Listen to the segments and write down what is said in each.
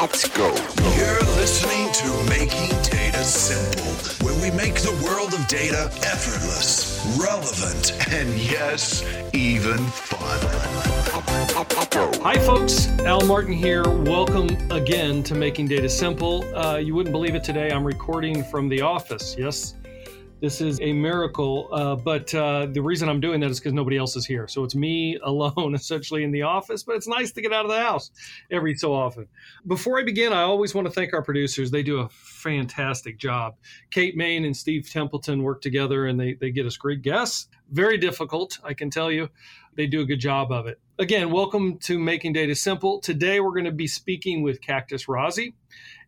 Let's go. You're listening to Making Data Simple, where we make the world of data effortless, relevant, and yes, even fun. Hi, folks. Al Martin here. Welcome again to Making Data Simple. Uh, you wouldn't believe it today. I'm recording from the office. Yes, this is a miracle. Uh, but uh, the reason I'm doing that is because nobody else is here. So it's me alone, essentially, in the office. But it's nice to get out of the house every so often. Before I begin, I always want to thank our producers. They do a fantastic job. Kate Main and Steve Templeton work together and they, they get us great guests. Very difficult, I can tell you. They do a good job of it. Again, welcome to Making Data Simple. Today we're going to be speaking with Cactus Raazi,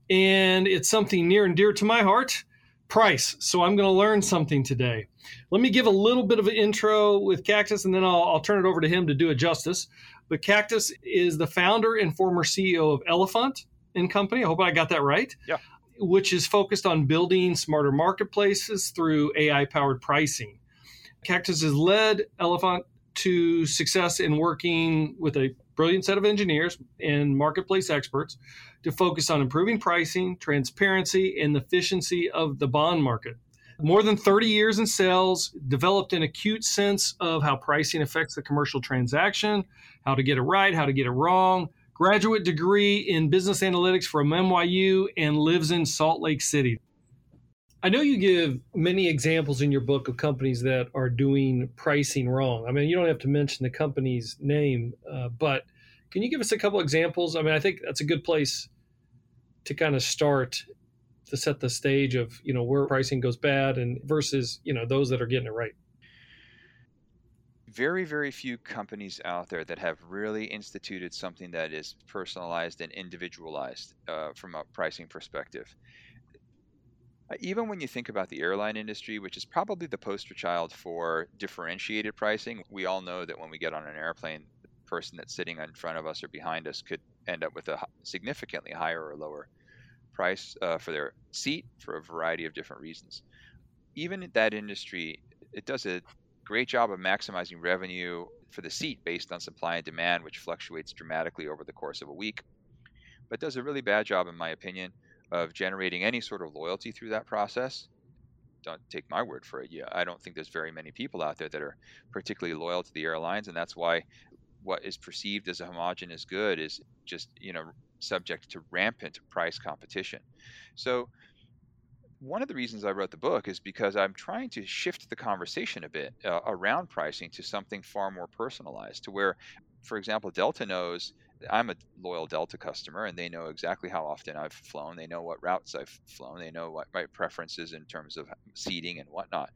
and it's something near and dear to my heart price. So I'm going to learn something today. Let me give a little bit of an intro with Cactus, and then I'll, I'll turn it over to him to do it justice. But Cactus is the founder and former CEO of Elephant and Company. I hope I got that right. Yeah. Which is focused on building smarter marketplaces through AI powered pricing. Cactus has led Elephant to success in working with a brilliant set of engineers and marketplace experts to focus on improving pricing, transparency, and the efficiency of the bond market. More than 30 years in sales, developed an acute sense of how pricing affects the commercial transaction, how to get it right, how to get it wrong. Graduate degree in business analytics from NYU and lives in Salt Lake City. I know you give many examples in your book of companies that are doing pricing wrong. I mean, you don't have to mention the company's name, uh, but can you give us a couple examples? I mean, I think that's a good place to kind of start to set the stage of you know where pricing goes bad and versus you know those that are getting it right. Very, very few companies out there that have really instituted something that is personalized and individualized uh, from a pricing perspective. Uh, even when you think about the airline industry, which is probably the poster child for differentiated pricing, we all know that when we get on an airplane, the person that's sitting in front of us or behind us could end up with a significantly higher or lower price uh, for their seat for a variety of different reasons. Even that industry, it does a great job of maximizing revenue for the seat based on supply and demand, which fluctuates dramatically over the course of a week, but does a really bad job, in my opinion, of generating any sort of loyalty through that process. Don't take my word for it. Yeah, I don't think there's very many people out there that are particularly loyal to the airlines, and that's why what is perceived as a homogenous good is just you know subject to rampant price competition. So one of the reasons I wrote the book is because I'm trying to shift the conversation a bit uh, around pricing to something far more personalized, to where, for example, Delta knows I'm a loyal Delta customer and they know exactly how often I've flown. They know what routes I've flown. They know what my preferences in terms of seating and whatnot.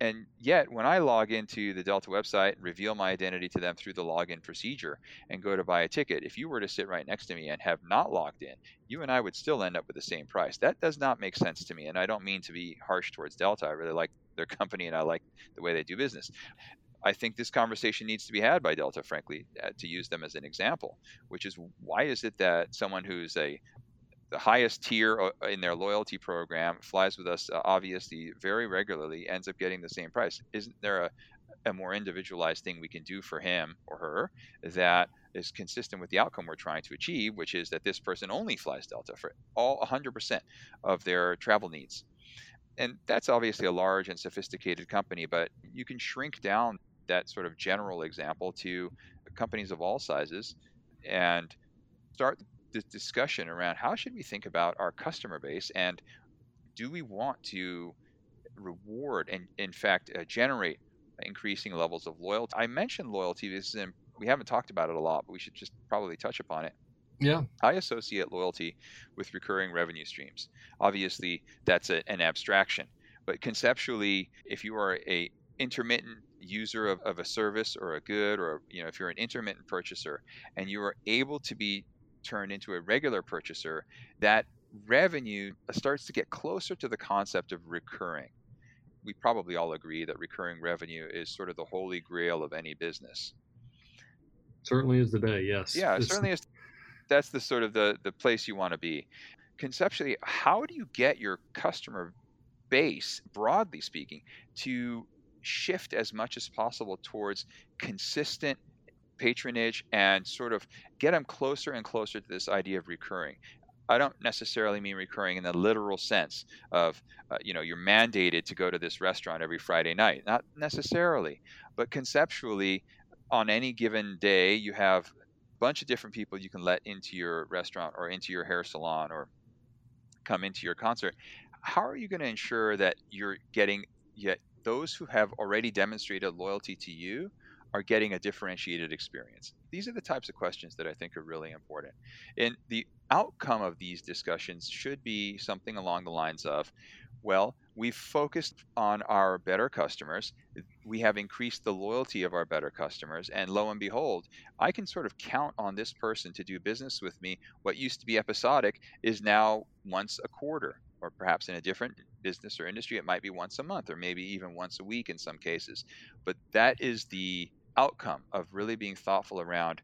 And yet, when I log into the Delta website, and reveal my identity to them through the login procedure, and go to buy a ticket, if you were to sit right next to me and have not logged in, you and I would still end up with the same price. That does not make sense to me. And I don't mean to be harsh towards Delta. I really like their company and I like the way they do business. I think this conversation needs to be had by Delta, frankly, uh, to use them as an example, which is why is it that someone who's a the highest tier uh, in their loyalty program flies with us uh, obviously very regularly ends up getting the same price? Isn't there a, a more individualized thing we can do for him or her that is consistent with the outcome we're trying to achieve which is that this person only flies delta for all 100% of their travel needs? And that's obviously a large and sophisticated company but you can shrink down that sort of general example to companies of all sizes and start the discussion around how should we think about our customer base and do we want to reward and in fact uh, generate increasing levels of loyalty? I mentioned loyalty this is we haven't talked about it a lot but we should just probably touch upon it. Yeah. I associate loyalty with recurring revenue streams. Obviously that's a, an abstraction but conceptually if you are a intermittent user of, of a service or a good or you know if you're an intermittent purchaser and you are able to be turned into a regular purchaser that revenue uh, starts to get closer to the concept of recurring. We probably all agree that recurring revenue is sort of the holy grail of any business. Certainly is the day yes. Yeah it certainly is. That's the sort of the the place you want to be. Conceptually how do you get your customer base broadly speaking to shift as much as possible towards consistent patronage and sort of get them closer and closer to this idea of recurring. I don't necessarily mean recurring in the literal sense of, uh, you know, you're mandated to go to this restaurant every Friday night. Not necessarily, but conceptually, on any given day, you have a bunch of different people you can let into your restaurant or into your hair salon or come into your concert. How are you going to ensure that you're getting yet those who have already demonstrated loyalty to you are getting a differentiated experience? These are the types of questions that I think are really important. And the outcome of these discussions should be something along the lines of well, we've focused on our better customers. We have increased the loyalty of our better customers. And lo and behold, I can sort of count on this person to do business with me. What used to be episodic is now once a quarter, or perhaps in a different business or industry, it might be once a month, or maybe even once a week in some cases. But that is the outcome of really being thoughtful around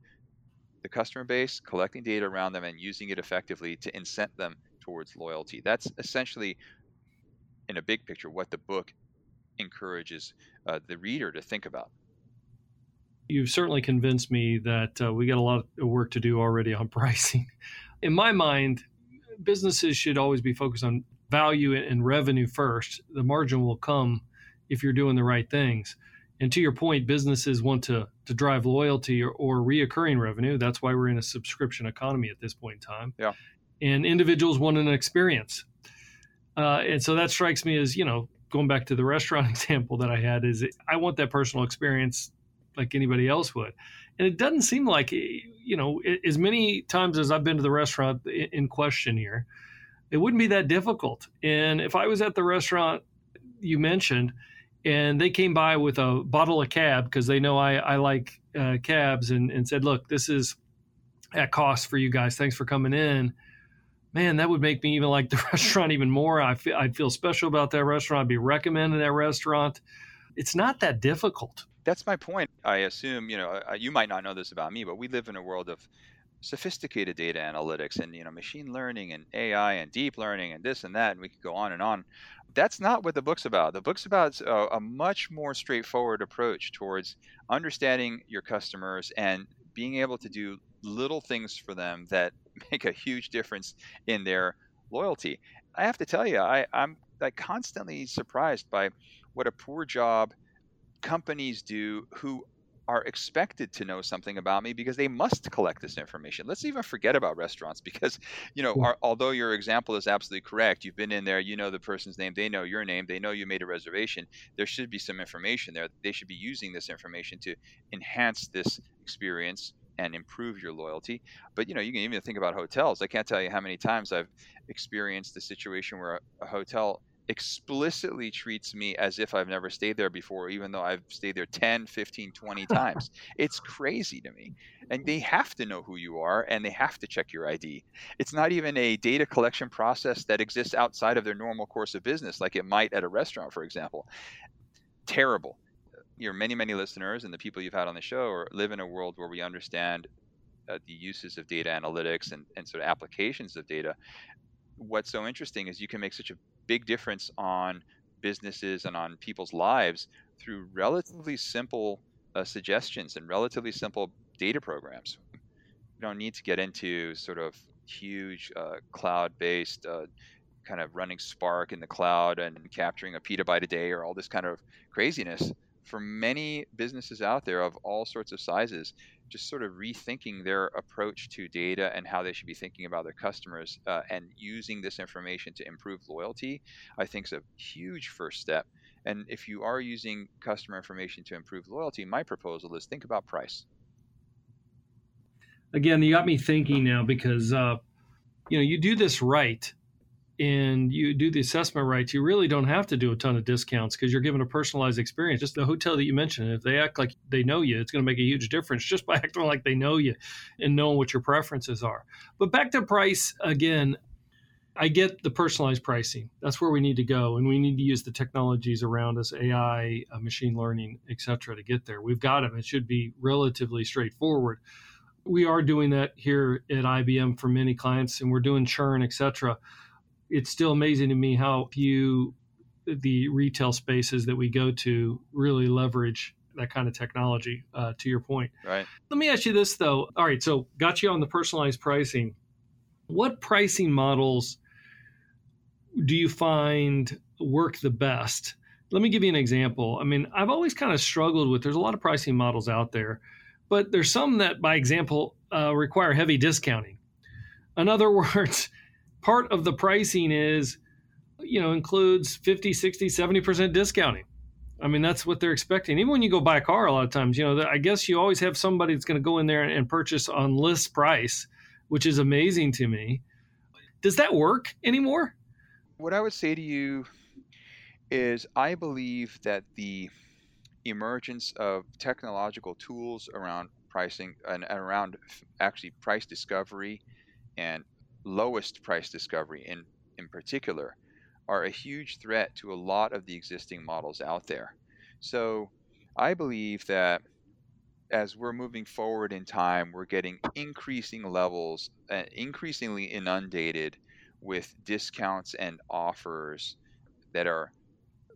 the customer base, collecting data around them, and using it effectively to incent them towards loyalty. That's essentially, in a big picture, what the book encourages uh, the reader to think about. You've certainly convinced me that uh, we got a lot of work to do already on pricing. In my mind, businesses should always be focused on value and revenue first. The margin will come if you're doing the right things. And to your point, businesses want to to drive loyalty or, or reoccurring revenue. That's why we're in a subscription economy at this point in time. Yeah. And individuals want an experience. Uh, and so that strikes me as, you know, going back to the restaurant example that I had, is I want that personal experience like anybody else would. And it doesn't seem like, you know, as many times as I've been to the restaurant in question here, it wouldn't be that difficult. And if I was at the restaurant you mentioned, and they came by with a bottle of cab because they know I, I like uh, cabs and, and said, look, this is at cost for you guys. Thanks for coming in. Man, that would make me even like the restaurant even more. I'd feel special about that restaurant. I'd be recommending that restaurant. It's not that difficult. That's my point. I assume, you know, uh, you might not know this about me, but we live in a world of sophisticated data analytics and, you know, machine learning and AI and deep learning and this and that. And we could go on and on that's not what the book's about. The book's about a, a, much more straightforward approach towards understanding your customers and being able to do little things for them that make a huge difference in their loyalty. I have to tell you, I, I'm like constantly surprised by what a poor job companies do who are expected to know something about me because they must collect this information. Let's even forget about restaurants because, you know, our, although your example is absolutely correct, you've been in there, you know the person's name, they know your name, they know you made a reservation. There should be some information there. They should be using this information to enhance this experience and improve your loyalty. But you know, you can even think about hotels. I can't tell you how many times I've experienced the situation where a, a hotel explicitly treats me as if I've never stayed there before, even though I've stayed there 10, 15, 20 times. it's crazy to me. And they have to know who you are and they have to check your ID. It's not even a data collection process that exists outside of their normal course of business, like it might at a restaurant, for example. Terrible. Your many, many listeners and the people you've had on the show are, live in a world where we understand uh, the uses of data analytics and, and sort of applications of data what's so interesting is you can make such a big difference on businesses and on people's lives through relatively simple uh, suggestions and relatively simple data programs. You don't need to get into sort of huge uh, cloud-based uh, kind of running Spark in the cloud and capturing a petabyte a day or all this kind of craziness. For many businesses out there of all sorts of sizes, just sort of rethinking their approach to data and how they should be thinking about their customers uh, and using this information to improve loyalty, I think is a huge first step. And if you are using customer information to improve loyalty, my proposal is think about price. Again, you got me thinking now because uh, you know you do this right and you do the assessment right, you really don't have to do a ton of discounts because you're given a personalized experience. Just the hotel that you mentioned, if they act like they know you, it's going to make a huge difference just by acting like they know you and knowing what your preferences are. But back to price again, I get the personalized pricing. That's where we need to go, and we need to use the technologies around us, AI, uh, machine learning, et cetera, to get there. We've got them. It should be relatively straightforward. We are doing that here at IBM for many clients, and we're doing churn, et cetera it's still amazing to me how few the retail spaces that we go to really leverage that kind of technology. Uh, to your point, right? Let me ask you this though. All right, so got you on the personalized pricing. What pricing models do you find work the best? Let me give you an example. I mean, I've always kind of struggled with. There's a lot of pricing models out there, but there's some that, by example, uh, require heavy discounting. In other words, part of the pricing is, you know, includes 50, 60, 70% discounting. I mean, that's what they're expecting. Even when you go buy a car, a lot of times, you know, I guess you always have somebody that's going to go in there and purchase on list price, which is amazing to me. Does that work anymore? What I would say to you is I believe that the emergence of technological tools around pricing and, around actually price discovery and lowest price discovery in, in particular are a huge threat to a lot of the existing models out there. So I believe that as we're moving forward in time, we're getting increasing levels, uh, increasingly inundated with discounts and offers that are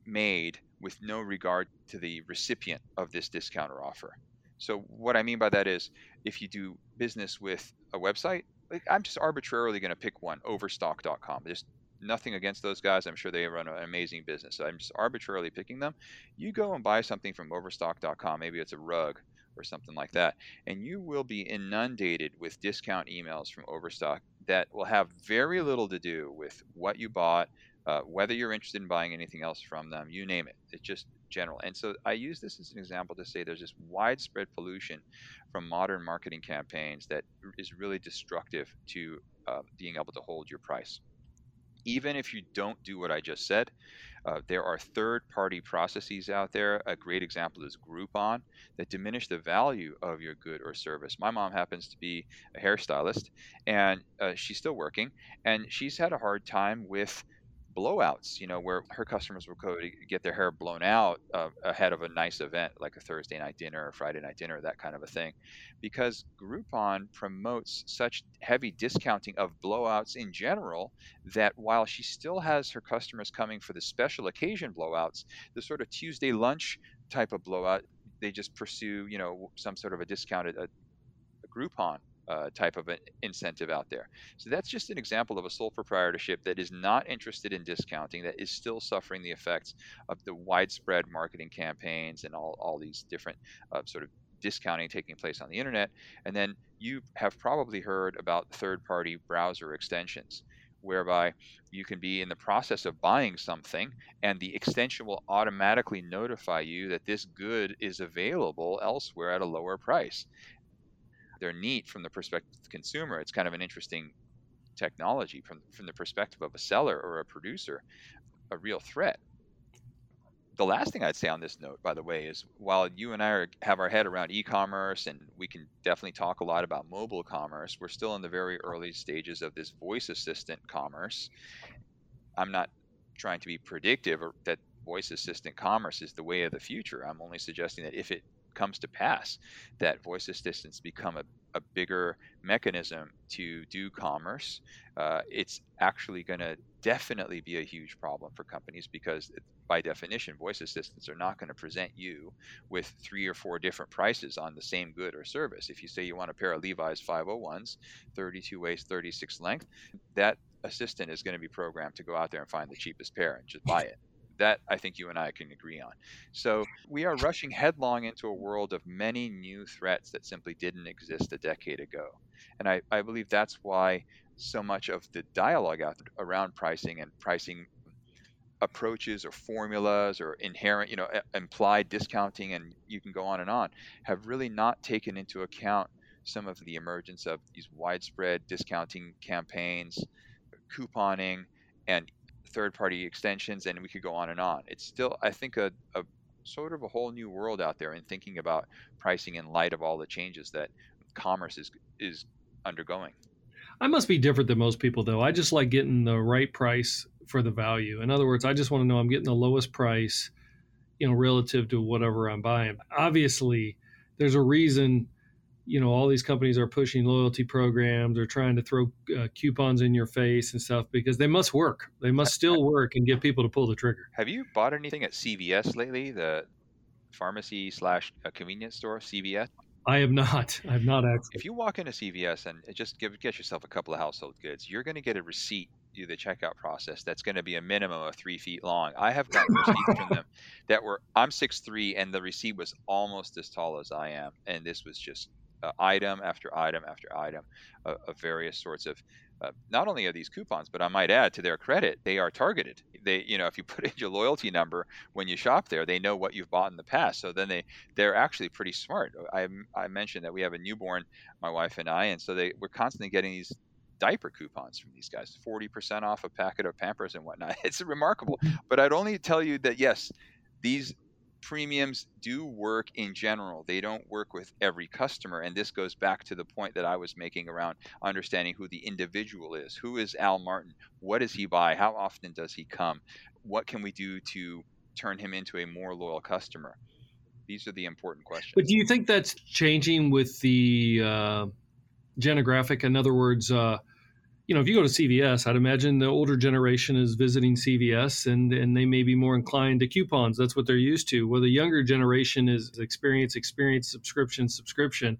made with no regard to the recipient of this discount or offer. So what I mean by that is if you do business with a website, like I'm just arbitrarily going to pick one, overstock.com. Just nothing against those guys. I'm sure they run an amazing business. So I'm just arbitrarily picking them. You go and buy something from overstock.com, maybe it's a rug or something like that, and you will be inundated with discount emails from Overstock that will have very little to do with what you bought, uh, whether you're interested in buying anything else from them, you name it. It's just general. And so I use this as an example to say there's this widespread pollution from modern marketing campaigns that is really destructive to uh, being able to hold your price. Even if you don't do what I just said, uh, there are third party processes out there. A great example is Groupon that diminish the value of your good or service. My mom happens to be a hairstylist and uh, she's still working, and she's had a hard time with blowouts, you know, where her customers will go to get their hair blown out uh, ahead of a nice event like a Thursday night dinner or Friday night dinner, that kind of a thing. Because Groupon promotes such heavy discounting of blowouts in general that while she still has her customers coming for the special occasion blowouts, the sort of Tuesday lunch type of blowout, they just pursue, you know, some sort of a discounted a, a Groupon uh, type of an incentive out there. So that's just an example of a sole proprietorship that is not interested in discounting, that is still suffering the effects of the widespread marketing campaigns and all, all these different uh, sort of discounting taking place on the internet. And then you have probably heard about third party browser extensions. Whereby you can be in the process of buying something, and the extension will automatically notify you that this good is available elsewhere at a lower price they're neat from the perspective of the consumer. It's kind of an interesting technology from from the perspective of a seller or a producer, a real threat. The last thing I'd say on this note, by the way, is while you and I are, have our head around e-commerce and we can definitely talk a lot about mobile commerce, we're still in the very early stages of this voice assistant commerce. I'm not trying to be predictive or that voice assistant commerce is the way of the future. I'm only suggesting that if it comes to pass, that voice assistants become a, a bigger mechanism to do commerce, uh, it's actually going to definitely be a huge problem for companies because by definition voice assistants are not going to present you with three or four different prices on the same good or service. If you say you want a pair of levi's 501s 32 waist 36 length that assistant is going to be programmed to go out there and find the cheapest pair and just buy it that I think you and I can agree on. So we are rushing headlong into a world of many new threats that simply didn't exist a decade ago. And I, I believe that's why so much of the dialogue out around pricing and pricing approaches or formulas or inherent, you know, implied discounting, and you can go on and on, have really not taken into account some of the emergence of these widespread discounting campaigns, couponing, and third party extensions, and we could go on and on. It's still, I think, a, a sort of a whole new world out there in thinking about pricing in light of all the changes that commerce is is undergoing. I must be different than most people, though. I just like getting the right price for the value. In other words, I just want to know I'm getting the lowest price, you know, relative to whatever I'm buying. Obviously, there's a reason you know all these companies are pushing loyalty programs or trying to throw uh, coupons in your face and stuff because they must work they must still work and get people to pull the trigger have you bought anything at cvs lately the pharmacy slash convenience store, CVS? I have not. I have not actually. If you walk into CVS and just give, get yourself a couple of household goods, you're going to get a receipt through the checkout process that's going to be a minimum of three feet long. I have gotten receipts from them that were I'm six three and the receipt was almost as tall as I am, and this was just uh, item after item after item of, various sorts of uh, not only are these coupons, but I might add to their credit, they are targeted. They, you know, if you put in your loyalty number when you shop there, they know what you've bought in the past. So then they, they're actually pretty smart. I, I mentioned that we have a newborn, my wife and I, and so they, we're constantly getting these diaper coupons from these guys 40% off a packet of pampers and whatnot it's remarkable but i'd only tell you that yes these premiums do work in general. They don't work with every customer. And this goes back to the point that I was making around understanding who the individual is. Who is Al Martin? What does he buy? How often does he come? What can we do to turn him into a more loyal customer? These are the important questions. But do you think that's changing with the uh, genographic? In other words, uh, you know, if you go to CVS, I'd imagine the older generation is visiting CVS and, and they may be more inclined to coupons. That's what they're used to. Well, the younger generation is experience, experience, subscription, subscription.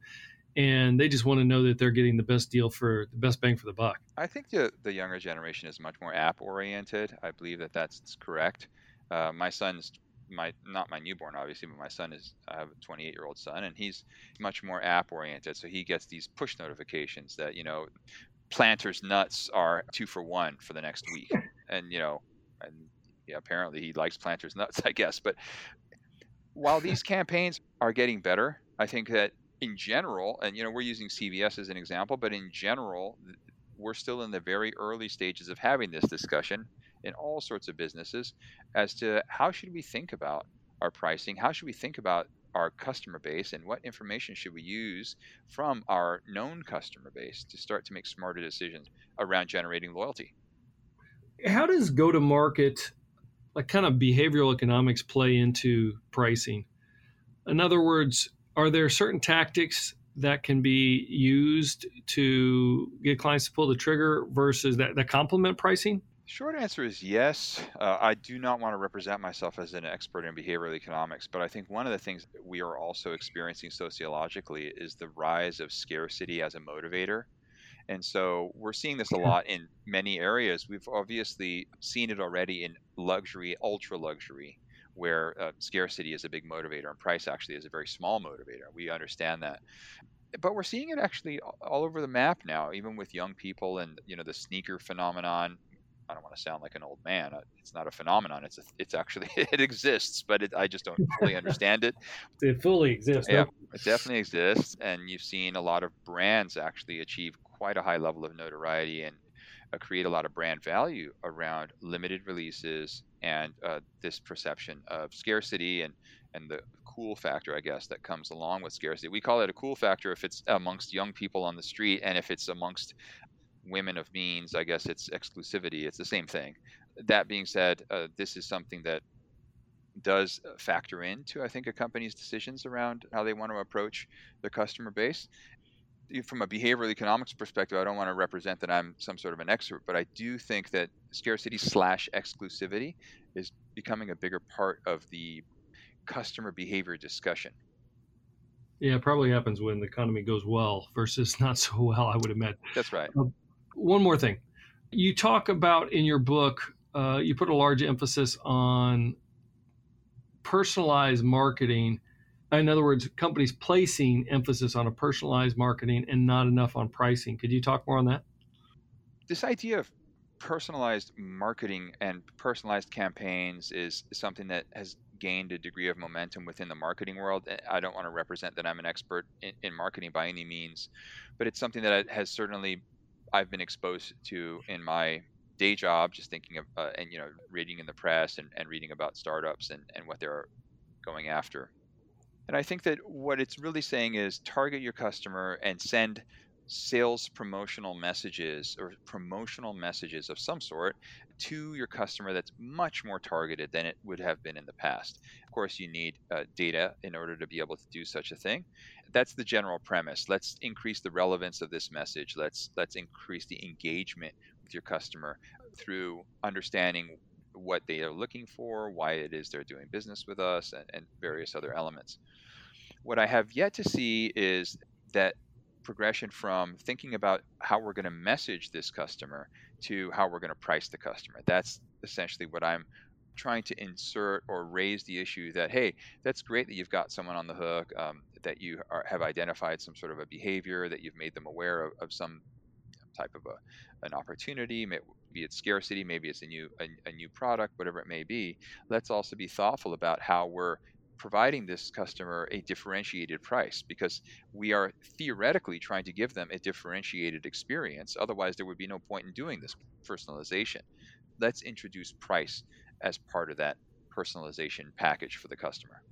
And they just want to know that they're getting the best deal for the best bang for the buck. I think the, the younger generation is much more app oriented. I believe that that's correct. Uh, my son's my not my newborn obviously but my son is i have a 28 year old son and he's much more app oriented so he gets these push notifications that you know Planters nuts are two for one for the next week, and you know, and yeah, apparently he likes Planters nuts, I guess. But while these campaigns are getting better, I think that in general, and you know, we're using CVS as an example, but in general, we're still in the very early stages of having this discussion in all sorts of businesses as to how should we think about our pricing, how should we think about our customer base and what information should we use from our known customer base to start to make smarter decisions around generating loyalty. How does go to market, like kind of behavioral economics, play into pricing? In other words, are there certain tactics that can be used to get clients to pull the trigger versus that, that complement pricing? Short answer is yes. Uh, I do not want to represent myself as an expert in behavioral economics, but I think one of the things that we are also experiencing sociologically is the rise of scarcity as a motivator. And so we're seeing this a lot in many areas. We've obviously seen it already in luxury, ultra luxury, where uh, scarcity is a big motivator and price actually is a very small motivator. We understand that. But we're seeing it actually all over the map now, even with young people and you know the sneaker phenomenon I don't want to sound like an old man. Uh, it's not a phenomenon. It's a, it's actually it exists, but it, I just don't fully understand it. It fully exists. Yeah, it definitely exists, and you've seen a lot of brands actually achieve quite a high level of notoriety and uh, create a lot of brand value around limited releases and uh, this perception of scarcity and and the cool factor, I guess, that comes along with scarcity. We call it a cool factor if it's amongst young people on the street, and if it's amongst women of means, I guess it's exclusivity. It's the same thing. That being said, uh, this is something that does factor into, I think, a company's decisions around how they want to approach their customer base. From a behavioral economics perspective, I don't want to represent that I'm some sort of an expert, but I do think that scarcity slash exclusivity is becoming a bigger part of the customer behavior discussion. Yeah, it probably happens when the economy goes well versus not so well, I would admit. That's right. Um, one more thing. You talk about in your book, uh, you put a large emphasis on personalized marketing. In other words, companies placing emphasis on a personalized marketing and not enough on pricing. Could you talk more on that? This idea of personalized marketing and personalized campaigns is something that has gained a degree of momentum within the marketing world. I don't want to represent that I'm an expert in, in marketing by any means, but it's something that has certainly I've been exposed to in my day job, just thinking of uh, and you know reading in the press and, and reading about startups and, and what they're going after. And I think that what it's really saying is target your customer and send sales promotional messages or promotional messages of some sort to your customer that's much more targeted than it would have been in the past. Of course, you need uh, data in order to be able to do such a thing. That's the general premise. Let's increase the relevance of this message. Let's let's increase the engagement with your customer through understanding what they are looking for, why it is they're doing business with us, and, and various other elements. What I have yet to see is that progression from thinking about how we're going to message this customer to how we're going to price the customer. That's essentially what I'm trying to insert or raise the issue that hey that's great that you've got someone on the hook um, that you are, have identified some sort of a behavior that you've made them aware of, of some type of a, an opportunity maybe it's scarcity maybe it's a new a, a new product whatever it may be let's also be thoughtful about how we're providing this customer a differentiated price because we are theoretically trying to give them a differentiated experience. Otherwise, there would be no point in doing this personalization. Let's introduce price as part of that personalization package for the customer.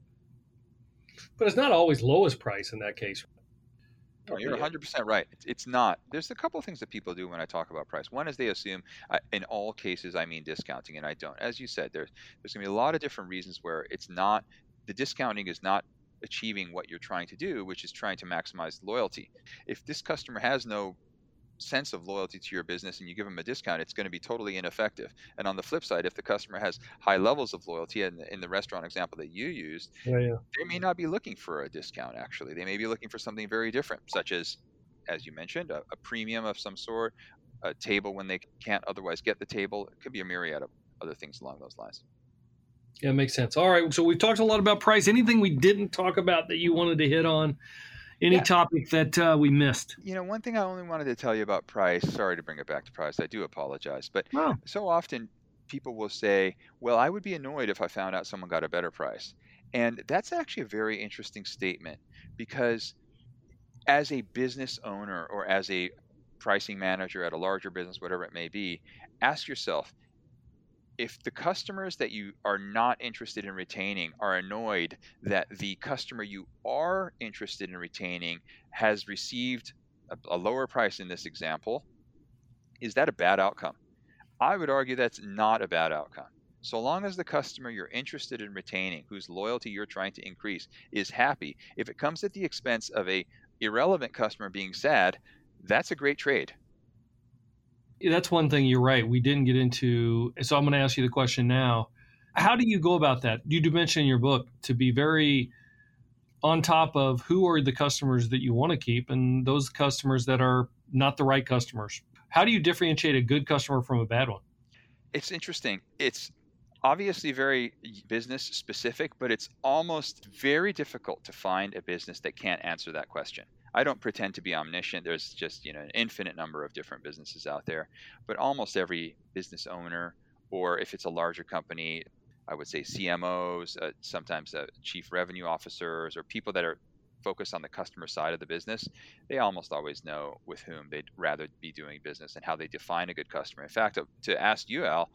But it's not always lowest price in that case. No, you're 100% right. It's not. There's a couple of things that people do when I talk about price. One is they assume, in all cases, I mean discounting, and I don't. As you said, there's there's going to be a lot of different reasons where it's not the discounting is not achieving what you're trying to do, which is trying to maximize loyalty. If this customer has no sense of loyalty to your business and you give them a discount, it's going to be totally ineffective. And on the flip side, if the customer has high levels of loyalty, and in the restaurant example that you used, yeah, yeah. they may not be looking for a discount actually. They may be looking for something very different, such as, as you mentioned, a, a premium of some sort, a table when they can't otherwise get the table. It could be a myriad of other things along those lines. Yeah, makes sense. All right. So we've talked a lot about price. Anything we didn't talk about that you wanted to hit on? Any yeah. topic that uh, we missed? You know, one thing I only wanted to tell you about price. Sorry to bring it back to price. I do apologize, but oh. so often people will say, "Well, I would be annoyed if I found out someone got a better price," and that's actually a very interesting statement because as a business owner or as a pricing manager at a larger business, whatever it may be, ask yourself if the customers that you are not interested in retaining are annoyed that the customer you are interested in retaining has received a, a, lower price in this example, is that a bad outcome? I would argue that's not a bad outcome. So long as the customer you're interested in retaining, whose loyalty you're trying to increase, is happy, if it comes at the expense of a irrelevant customer being sad, that's a great trade that's one thing you're right. We didn't get into. So I'm going to ask you the question now. How do you go about that? You do mention in your book to be very on top of who are the customers that you want to keep and those customers that are not the right customers. How do you differentiate a good customer from a bad one? It's interesting. It's obviously very business specific, but it's almost very difficult to find a business that can't answer that question. I don't pretend to be omniscient. There's just you know an infinite number of different businesses out there, but almost every business owner, or if it's a larger company, I would say CMOs, uh, sometimes uh, chief revenue officers, or people that are focus on the customer side of the business, they almost always know with whom they'd rather be doing business and how they define a good customer. In fact, uh, to ask you, Al,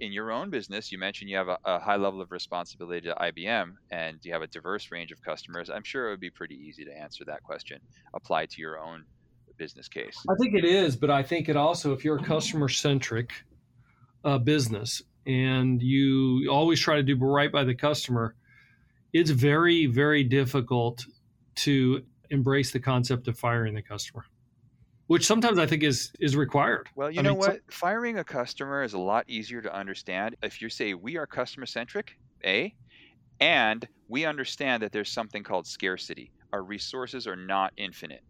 in your own business, you mentioned you have a, a high level of responsibility to IBM and you have a diverse range of customers. I'm sure it would be pretty easy to answer that question applied to your own business case. I think it is, but I think it also, if you're a customer centric uh, business and you always try to do right by the customer, it's very, very difficult to embrace the concept of firing the customer which sometimes I think is is required. Well, you I know mean, what? Firing a customer is a lot easier to understand if you say we are customer centric, A, and we understand that there's something called scarcity. Our resources are not infinite.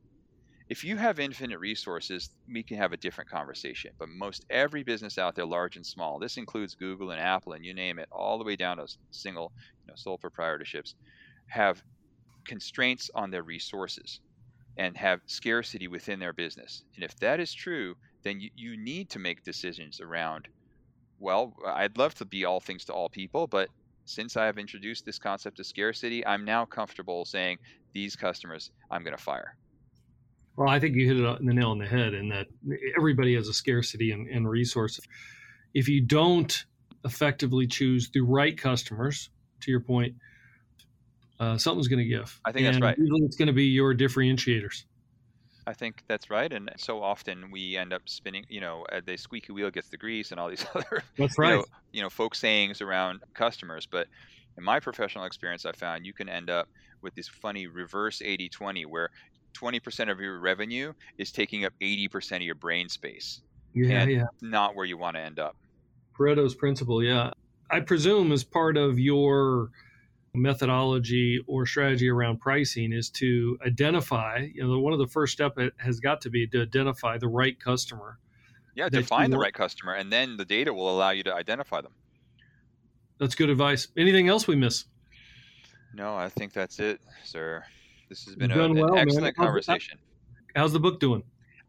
If you have infinite resources, we can have a different conversation. But most every business out there, large and small, this includes Google and Apple and you name it, all the way down to single, you know, sole proprietorships, have constraints on their resources and have scarcity within their business. And if that is true, then you, you need to make decisions around, well, I'd love to be all things to all people, but since I have introduced this concept of scarcity, I'm now comfortable saying these customers I'm going to fire. Well, I think you hit it the nail on the head in that everybody has a scarcity in resources. If you don't effectively choose the right customers, to your point, uh, something's going to give. I think and that's right. Usually it's going to be your differentiators. I think that's right. And so often we end up spinning, you know, uh, the squeaky wheel gets the grease and all these other, that's right. you, know, you know, folk sayings around customers. But in my professional experience, I found you can end up with this funny reverse 80 20 where 20% of your revenue is taking up 80% of your brain space. Yeah, and yeah. Not where you want to end up. Pareto's principle, yeah. I presume as part of your methodology or strategy around pricing is to identify, you know, one of the first step has got to be to identify the right customer. Yeah, define the right customer, and then the data will allow you to identify them. That's good advice. Anything else we miss? No, I think that's it, sir. This has been a, well, an excellent man. conversation. How's the book doing?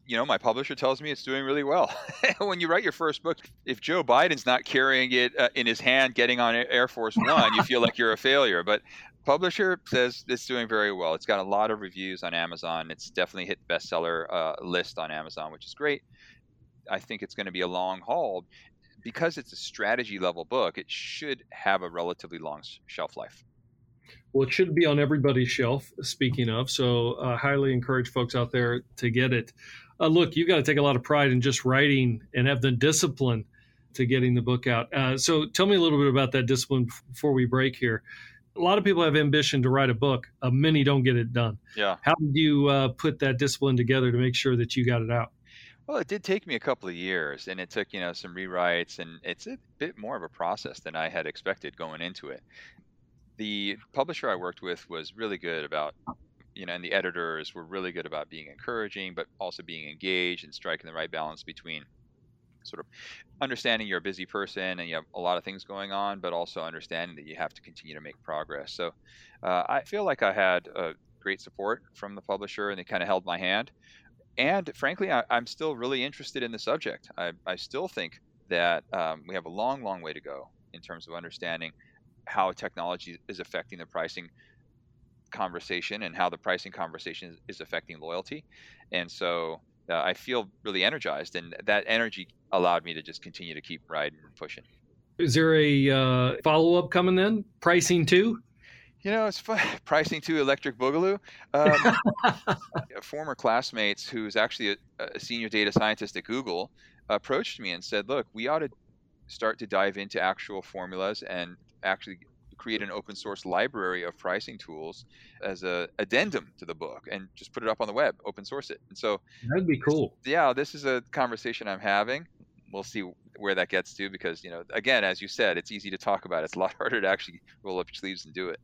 You know, my publisher tells me it's doing really well. when you write your first book, if Joe Biden's not carrying it uh, in his hand, getting on Air Force One, you feel like you're a failure. But publisher says it's doing very well. It's got a lot of reviews on Amazon. It's definitely hit bestseller uh, list on Amazon, which is great. I think it's going to be a long haul because it's a strategy level book. It should have a relatively long shelf life. Well, it should be on everybody's shelf, speaking of. So, I uh, highly encourage folks out there to get it uh, look, you've got to take a lot of pride in just writing and have the discipline to getting the book out. Uh, so tell me a little bit about that discipline before we break here. A lot of people have ambition to write a book. Uh, many don't get it done. Yeah. How did you uh, put that discipline together to make sure that you got it out? Well, it did take me a couple of years, and it took you know some rewrites, and it's a bit more of a process than I had expected going into it. The publisher I worked with was really good about you know, and the editors were really good about being encouraging, but also being engaged and striking the right balance between sort of understanding you're a busy person and you have a lot of things going on, but also understanding that you have to continue to make progress. So uh, I feel like I had uh, great support from the publisher and they kind of held my hand. And frankly, I, am still really interested in the subject. I, I still think that um, we have a long, long way to go in terms of understanding how technology is affecting the pricing conversation and how the pricing conversation is affecting loyalty. And so uh, I feel really energized, and that energy allowed me to just continue to keep riding and pushing. Is there a uh, follow up coming then? Pricing too? You know, it's fun. Pricing to Electric Boogaloo. Um, former classmates, who's actually a, a, senior data scientist at Google, approached me and said, "Look, we ought to start to dive into actual formulas and actually create an open source library of pricing tools as a addendum to the book and just put it up on the web, open source it. And so that'd be cool. Yeah, this is a conversation I'm having. We'll see where that gets to because, you know, again, as you said, it's easy to talk about. It's a lot harder to actually roll up your sleeves and do it.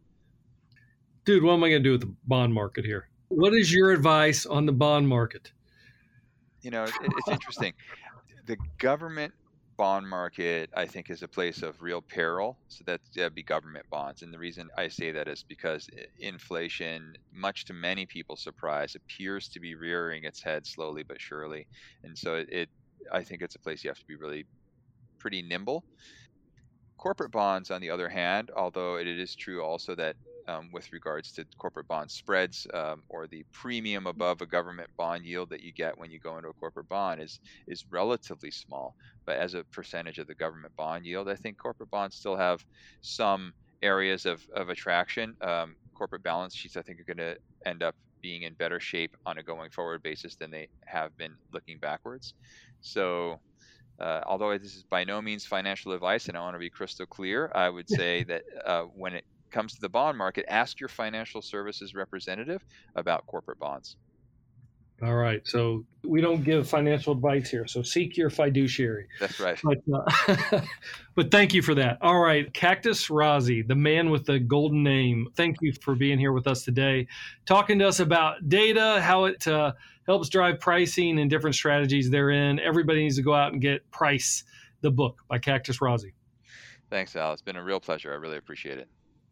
Dude, what am I going to do with the bond market here? What is your advice on the bond market? You know, it's interesting. the government bond market, I think, is a place of real peril. So that would be government bonds. And the reason I say that is because inflation, much to many people's surprise, appears to be rearing its head slowly but surely. And so it, it I think it's a place you have to be really pretty nimble. Corporate bonds, on the other hand, although it is true also that um, with regards to corporate bond spreads um, or the premium above a government bond yield that you get when you go into a corporate bond is is relatively small. But as a percentage of the government bond yield, I think corporate bonds still have some areas of, of attraction. Um, corporate balance sheets, I think, are going to end up being in better shape on a going forward basis than they have been looking backwards. So uh, although this is by no means financial advice, and I want to be crystal clear, I would say that uh, when it comes to the bond market, ask your financial services representative about corporate bonds. All right. So we don't give financial advice here. So seek your fiduciary. That's right. But, uh, but thank you for that. All right. Cactus Raazi, the man with the golden name. Thank you for being here with us today, talking to us about data, how it uh, helps drive pricing and different strategies therein. Everybody needs to go out and get Price, the book by Cactus Raazi. Thanks, Al. It's been a real pleasure. I really appreciate it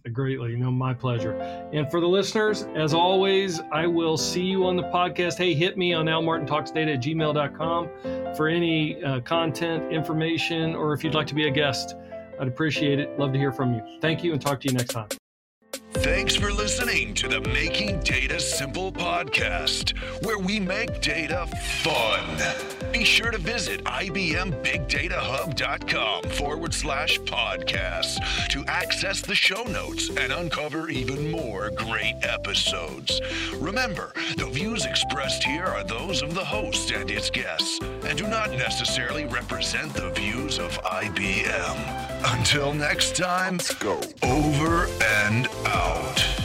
greatly. You know, my pleasure. And for the listeners, as always, I will see you on the podcast. Hey, hit me on almartintalksdata at gmail.com for any uh, content, information, or if you'd like to be a guest. I'd appreciate it. Love to hear from you. Thank you and talk to you next time. Thanks for listening to the Making Data Simple podcast, where we make data fun. Be sure to visit IBMBigDataHub.com forward slash podcasts to access the show notes and uncover even more great episodes. Remember, the views expressed here are those of the host and its guests and do not necessarily represent the views of IBM. Until next time, Let's go over and out.